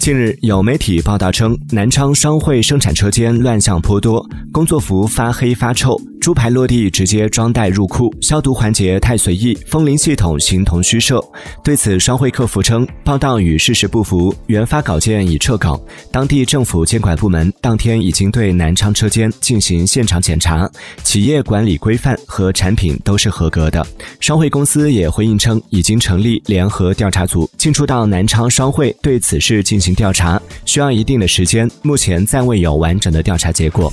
近日，有媒体报道称，南昌商会生产车间乱象颇多，工作服发黑发臭，猪排落地直接装袋入库，消毒环节太随意，风铃系统形同虚设。对此，双汇客服称，报道与事实不符，原发稿件已撤稿。当地政府监管部门当天已经对南昌车间进行现场检查，企业管理规范和产品都是合格的。双汇公司也回应称，已经成立联合调查组，进出到南昌双汇对此事进行。调查需要一定的时间，目前暂未有完整的调查结果。